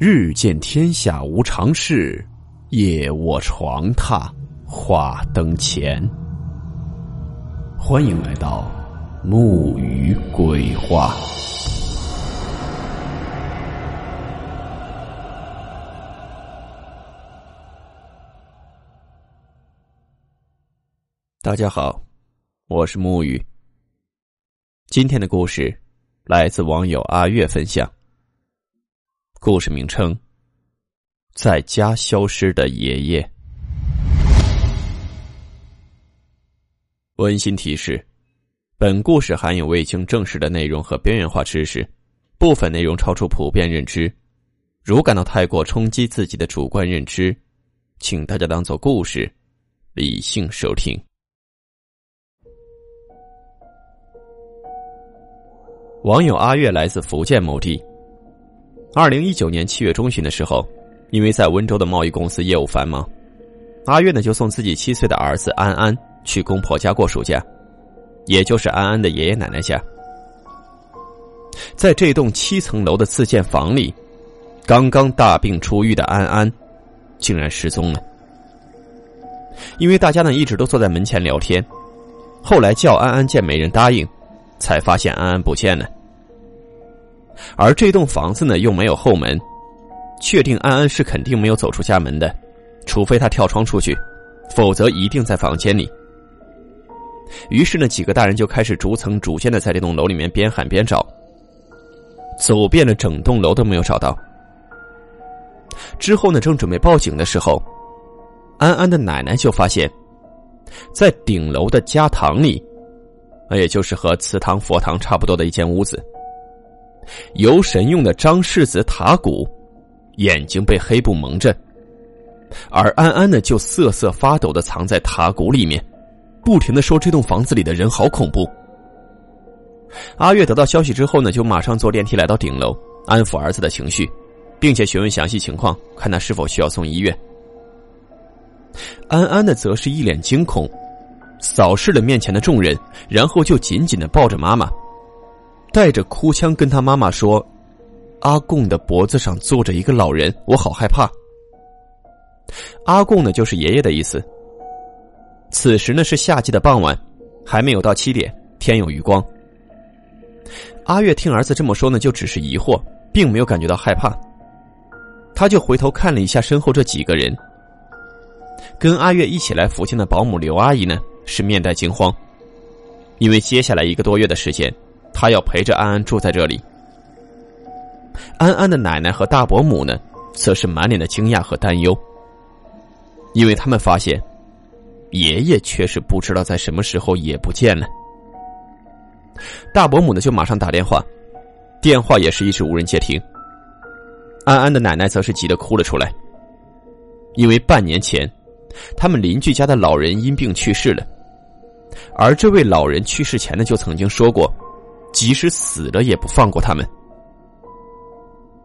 日见天下无常事，夜卧床榻话灯前。欢迎来到木鱼鬼话。大家好，我是木鱼。今天的故事来自网友阿月分享。故事名称：在家消失的爷爷。温馨提示：本故事含有未经证实的内容和边缘化知识，部分内容超出普遍认知。如感到太过冲击自己的主观认知，请大家当做故事，理性收听。网友阿月来自福建某地。二零一九年七月中旬的时候，因为在温州的贸易公司业务繁忙，阿月呢就送自己七岁的儿子安安去公婆家过暑假，也就是安安的爷爷奶奶家。在这栋七层楼的自建房里，刚刚大病初愈的安安竟然失踪了。因为大家呢一直都坐在门前聊天，后来叫安安见没人答应，才发现安安不见了。而这栋房子呢，又没有后门，确定安安是肯定没有走出家门的，除非他跳窗出去，否则一定在房间里。于是呢，几个大人就开始逐层逐间的在这栋楼里面边喊边找，走遍了整栋楼都没有找到。之后呢，正准备报警的时候，安安的奶奶就发现，在顶楼的家堂里，也就是和祠堂、佛堂差不多的一间屋子。游神用的张氏子塔骨，眼睛被黑布蒙着，而安安呢就瑟瑟发抖的藏在塔骨里面，不停的说这栋房子里的人好恐怖。阿月得到消息之后呢，就马上坐电梯来到顶楼，安抚儿子的情绪，并且询问详细情况，看他是否需要送医院。安安呢则是一脸惊恐，扫视了面前的众人，然后就紧紧的抱着妈妈。带着哭腔跟他妈妈说：“阿贡的脖子上坐着一个老人，我好害怕。”阿贡呢，就是爷爷的意思。此时呢是夏季的傍晚，还没有到七点，天有余光。阿月听儿子这么说呢，就只是疑惑，并没有感觉到害怕。他就回头看了一下身后这几个人，跟阿月一起来福建的保姆刘阿姨呢，是面带惊慌，因为接下来一个多月的时间。他要陪着安安住在这里。安安的奶奶和大伯母呢，则是满脸的惊讶和担忧，因为他们发现爷爷却是不知道在什么时候也不见了。大伯母呢，就马上打电话，电话也是一直无人接听。安安的奶奶则是急得哭了出来，因为半年前，他们邻居家的老人因病去世了，而这位老人去世前呢，就曾经说过。即使死了也不放过他们，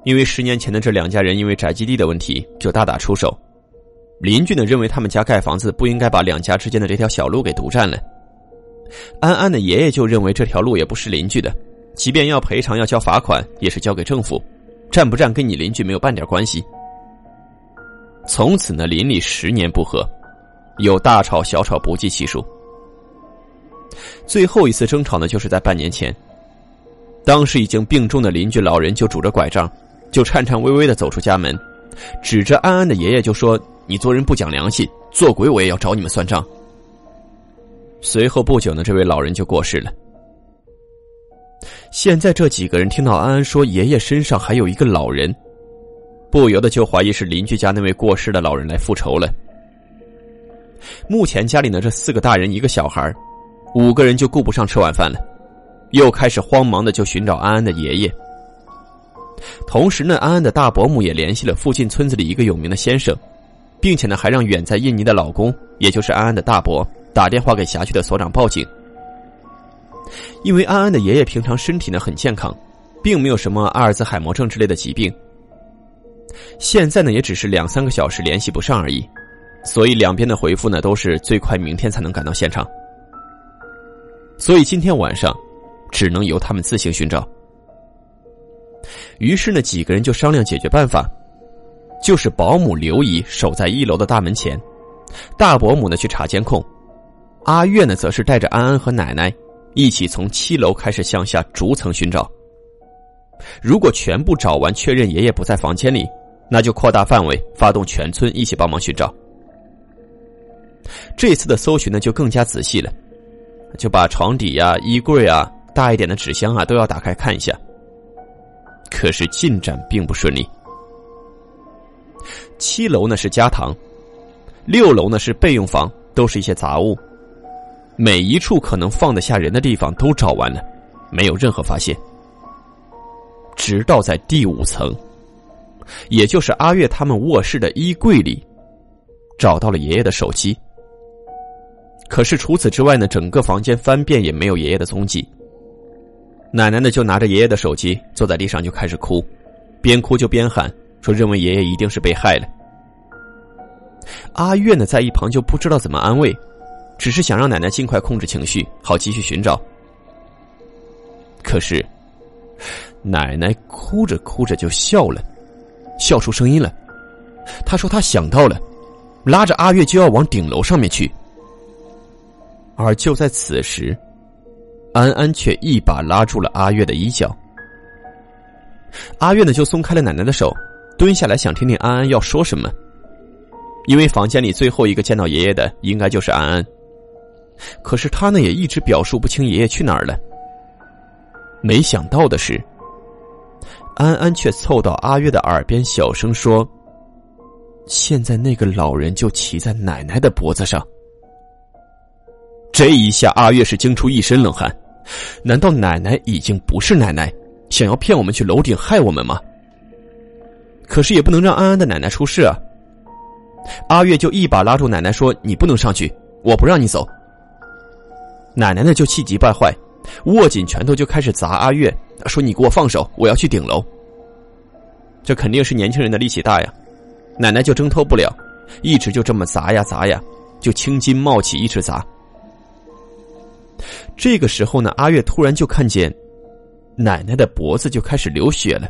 因为十年前的这两家人因为宅基地的问题就大打出手，邻居呢认为他们家盖房子不应该把两家之间的这条小路给独占了。安安的爷爷就认为这条路也不是邻居的，即便要赔偿要交罚款也是交给政府，占不占跟你邻居没有半点关系。从此呢邻里十年不和，有大吵小吵不计其数。最后一次争吵呢就是在半年前。当时已经病重的邻居老人就拄着拐杖，就颤颤巍巍的走出家门，指着安安的爷爷就说：“你做人不讲良心，做鬼我也要找你们算账。”随后不久呢，这位老人就过世了。现在这几个人听到安安说爷爷身上还有一个老人，不由得就怀疑是邻居家那位过世的老人来复仇了。目前家里呢这四个大人一个小孩，五个人就顾不上吃晚饭了。又开始慌忙的就寻找安安的爷爷，同时呢，安安的大伯母也联系了附近村子里一个有名的先生，并且呢，还让远在印尼的老公，也就是安安的大伯打电话给辖区的所长报警。因为安安的爷爷平常身体呢很健康，并没有什么阿尔兹海默症之类的疾病，现在呢也只是两三个小时联系不上而已，所以两边的回复呢都是最快明天才能赶到现场。所以今天晚上。只能由他们自行寻找。于是呢，几个人就商量解决办法，就是保姆刘姨守在一楼的大门前，大伯母呢去查监控，阿月呢则是带着安安和奶奶一起从七楼开始向下逐层寻找。如果全部找完，确认爷爷不在房间里，那就扩大范围，发动全村一起帮忙寻找。这次的搜寻呢就更加仔细了，就把床底呀、衣柜啊、大一点的纸箱啊都要打开看一下。可是进展并不顺利。七楼呢是家堂，六楼呢是备用房，都是一些杂物。每一处可能放得下人的地方都找完了，没有任何发现。直到在第五层，也就是阿月他们卧室的衣柜里，找到了爷爷的手机。可是除此之外呢，整个房间翻遍也没有爷爷的踪迹。奶奶呢就拿着爷爷的手机坐在地上就开始哭，边哭就边喊。说认为爷爷一定是被害了。阿月呢在一旁就不知道怎么安慰，只是想让奶奶尽快控制情绪，好继续寻找。可是，奶奶哭着哭着就笑了，笑出声音了。她说她想到了，拉着阿月就要往顶楼上面去。而就在此时，安安却一把拉住了阿月的衣角。阿月呢就松开了奶奶的手。蹲下来想听听安安要说什么，因为房间里最后一个见到爷爷的应该就是安安。可是他呢也一直表述不清爷爷去哪儿了。没想到的是，安安却凑到阿月的耳边小声说：“现在那个老人就骑在奶奶的脖子上。”这一下阿月是惊出一身冷汗，难道奶奶已经不是奶奶，想要骗我们去楼顶害我们吗？可是也不能让安安的奶奶出事啊！阿月就一把拉住奶奶说：“你不能上去，我不让你走。”奶奶呢就气急败坏，握紧拳头就开始砸阿月，说：“你给我放手，我要去顶楼。”这肯定是年轻人的力气大呀！奶奶就挣脱不了，一直就这么砸呀砸呀，就青筋冒起，一直砸。这个时候呢，阿月突然就看见奶奶的脖子就开始流血了，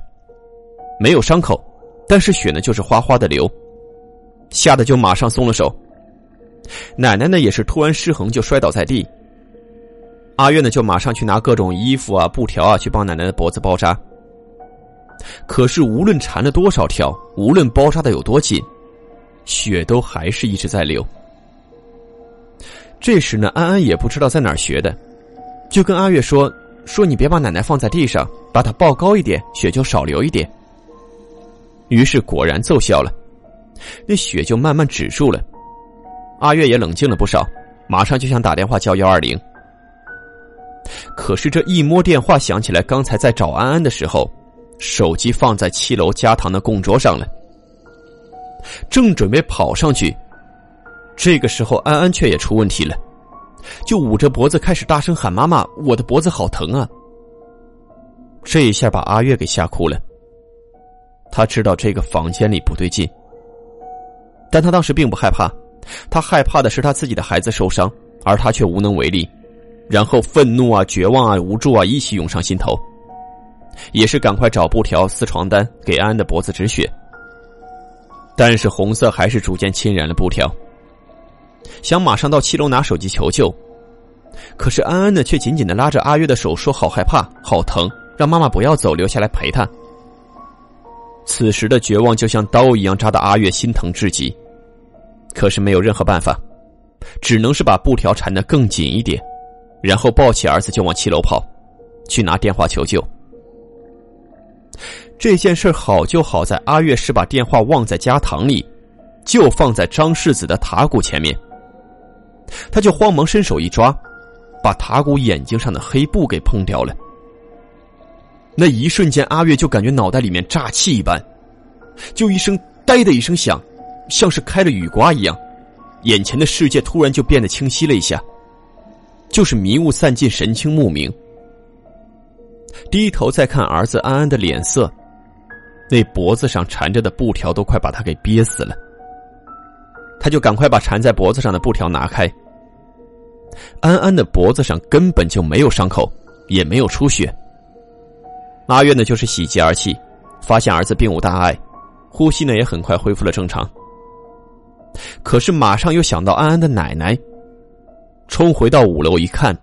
没有伤口。但是血呢，就是哗哗的流，吓得就马上松了手。奶奶呢，也是突然失衡，就摔倒在地。阿月呢，就马上去拿各种衣服啊、布条啊，去帮奶奶的脖子包扎。可是无论缠了多少条，无论包扎的有多紧，血都还是一直在流。这时呢，安安也不知道在哪儿学的，就跟阿月说：“说你别把奶奶放在地上，把她抱高一点，血就少流一点。”于是果然奏效了，那血就慢慢止住了。阿月也冷静了不少，马上就想打电话叫幺二零。可是这一摸电话，想起来刚才在找安安的时候，手机放在七楼加堂的供桌上了。正准备跑上去，这个时候安安却也出问题了，就捂着脖子开始大声喊：“妈妈，我的脖子好疼啊！”这一下把阿月给吓哭了。他知道这个房间里不对劲，但他当时并不害怕，他害怕的是他自己的孩子受伤，而他却无能为力，然后愤怒啊、绝望啊、无助啊一起涌上心头，也是赶快找布条撕床单给安安的脖子止血，但是红色还是逐渐侵染了布条，想马上到七楼拿手机求救，可是安安呢却紧紧的拉着阿月的手说：“好害怕，好疼，让妈妈不要走，留下来陪她。”此时的绝望就像刀一样扎的阿月心疼至极，可是没有任何办法，只能是把布条缠得更紧一点，然后抱起儿子就往七楼跑，去拿电话求救。这件事好就好在阿月是把电话忘在家堂里，就放在张世子的塔骨前面，他就慌忙伸手一抓，把塔骨眼睛上的黑布给碰掉了。那一瞬间，阿月就感觉脑袋里面炸气一般，就一声“呆”的一声响，像是开了雨刮一样，眼前的世界突然就变得清晰了一下，就是迷雾散尽，神清目明。低头再看儿子安安的脸色，那脖子上缠着的布条都快把他给憋死了。他就赶快把缠在脖子上的布条拿开。安安的脖子上根本就没有伤口，也没有出血。阿月呢，就是喜极而泣，发现儿子并无大碍，呼吸呢也很快恢复了正常。可是马上又想到安安的奶奶，冲回到五楼一看，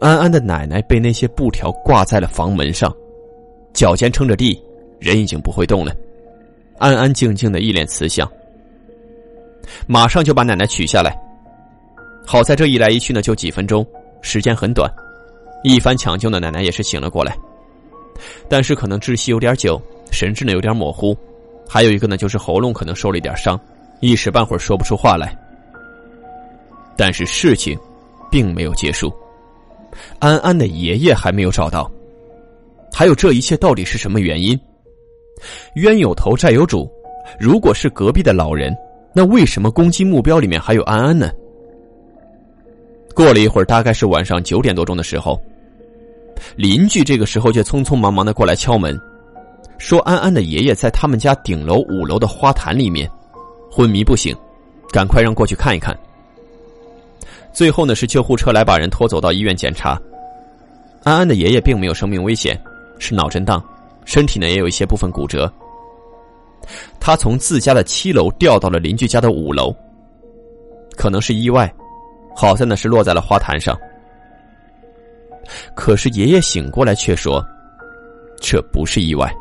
安安的奶奶被那些布条挂在了房门上，脚尖撑着地，人已经不会动了，安安静静的一脸慈祥。马上就把奶奶取下来。好在这一来一去呢，就几分钟，时间很短，一番抢救呢，奶奶也是醒了过来。但是可能窒息有点久，神志呢有点模糊，还有一个呢就是喉咙可能受了一点伤。一时半会儿说不出话来，但是事情并没有结束。安安的爷爷还没有找到，还有这一切到底是什么原因？冤有头债有主，如果是隔壁的老人，那为什么攻击目标里面还有安安呢？过了一会儿，大概是晚上九点多钟的时候，邻居这个时候就匆匆忙忙的过来敲门，说安安的爷爷在他们家顶楼五楼的花坛里面。昏迷不醒，赶快让过去看一看。最后呢，是救护车来把人拖走到医院检查。安安的爷爷并没有生命危险，是脑震荡，身体呢也有一些部分骨折。他从自家的七楼掉到了邻居家的五楼，可能是意外，好在呢是落在了花坛上。可是爷爷醒过来却说，这不是意外，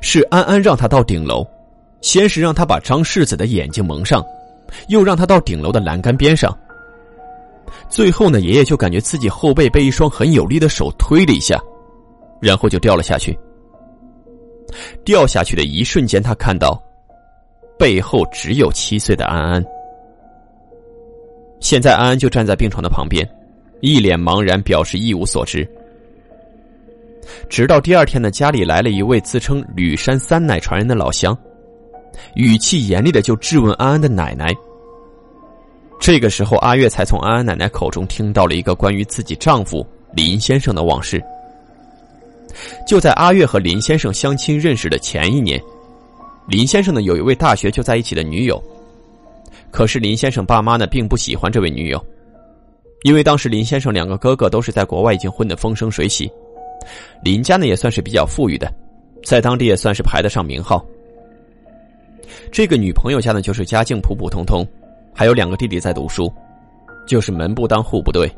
是安安让他到顶楼。先是让他把张世子的眼睛蒙上，又让他到顶楼的栏杆边上。最后呢，爷爷就感觉自己后背被一双很有力的手推了一下，然后就掉了下去。掉下去的一瞬间，他看到背后只有七岁的安安。现在安安就站在病床的旁边，一脸茫然，表示一无所知。直到第二天呢，家里来了一位自称吕山三奶传人的老乡。语气严厉的就质问安安的奶奶。这个时候，阿月才从安安奶奶口中听到了一个关于自己丈夫林先生的往事。就在阿月和林先生相亲认识的前一年，林先生呢有一位大学就在一起的女友，可是林先生爸妈呢并不喜欢这位女友，因为当时林先生两个哥哥都是在国外已经混得风生水起，林家呢也算是比较富裕的，在当地也算是排得上名号。这个女朋友家呢，就是家境普普通通，还有两个弟弟在读书，就是门不当户不对，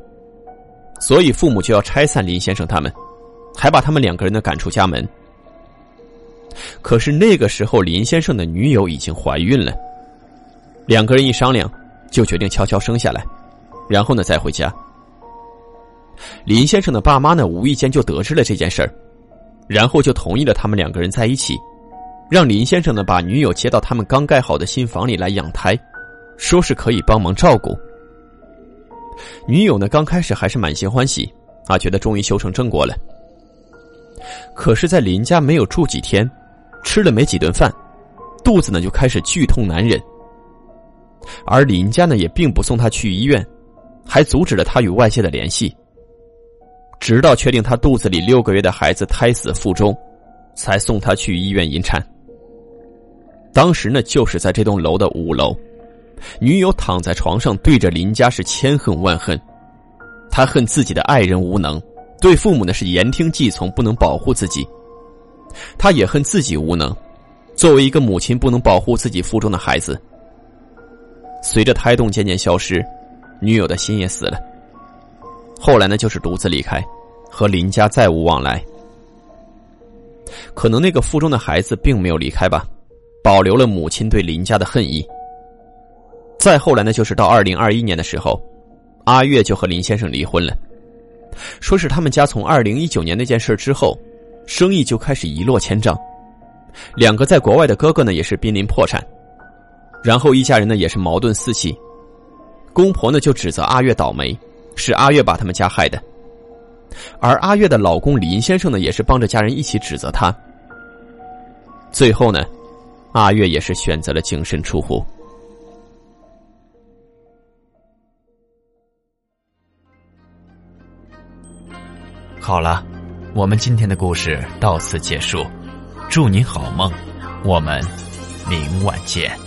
所以父母就要拆散林先生他们，还把他们两个人呢赶出家门。可是那个时候，林先生的女友已经怀孕了，两个人一商量，就决定悄悄生下来，然后呢再回家。林先生的爸妈呢，无意间就得知了这件事儿，然后就同意了他们两个人在一起。让林先生呢把女友接到他们刚盖好的新房里来养胎，说是可以帮忙照顾。女友呢刚开始还是满心欢喜，啊，觉得终于修成正果了。可是，在林家没有住几天，吃了没几顿饭，肚子呢就开始剧痛难忍。而林家呢也并不送她去医院，还阻止了她与外界的联系，直到确定她肚子里六个月的孩子胎死腹中，才送她去医院引产。当时呢，就是在这栋楼的五楼，女友躺在床上，对着林家是千恨万恨。他恨自己的爱人无能，对父母呢是言听计从，不能保护自己。他也恨自己无能，作为一个母亲不能保护自己腹中的孩子。随着胎动渐渐消失，女友的心也死了。后来呢，就是独自离开，和林家再无往来。可能那个腹中的孩子并没有离开吧。保留了母亲对林家的恨意。再后来呢，就是到二零二一年的时候，阿月就和林先生离婚了，说是他们家从二零一九年那件事之后，生意就开始一落千丈，两个在国外的哥哥呢也是濒临破产，然后一家人呢也是矛盾四起，公婆呢就指责阿月倒霉，是阿月把他们家害的，而阿月的老公林先生呢也是帮着家人一起指责他，最后呢。阿月也是选择了净身出户。好了，我们今天的故事到此结束，祝你好梦，我们明晚见。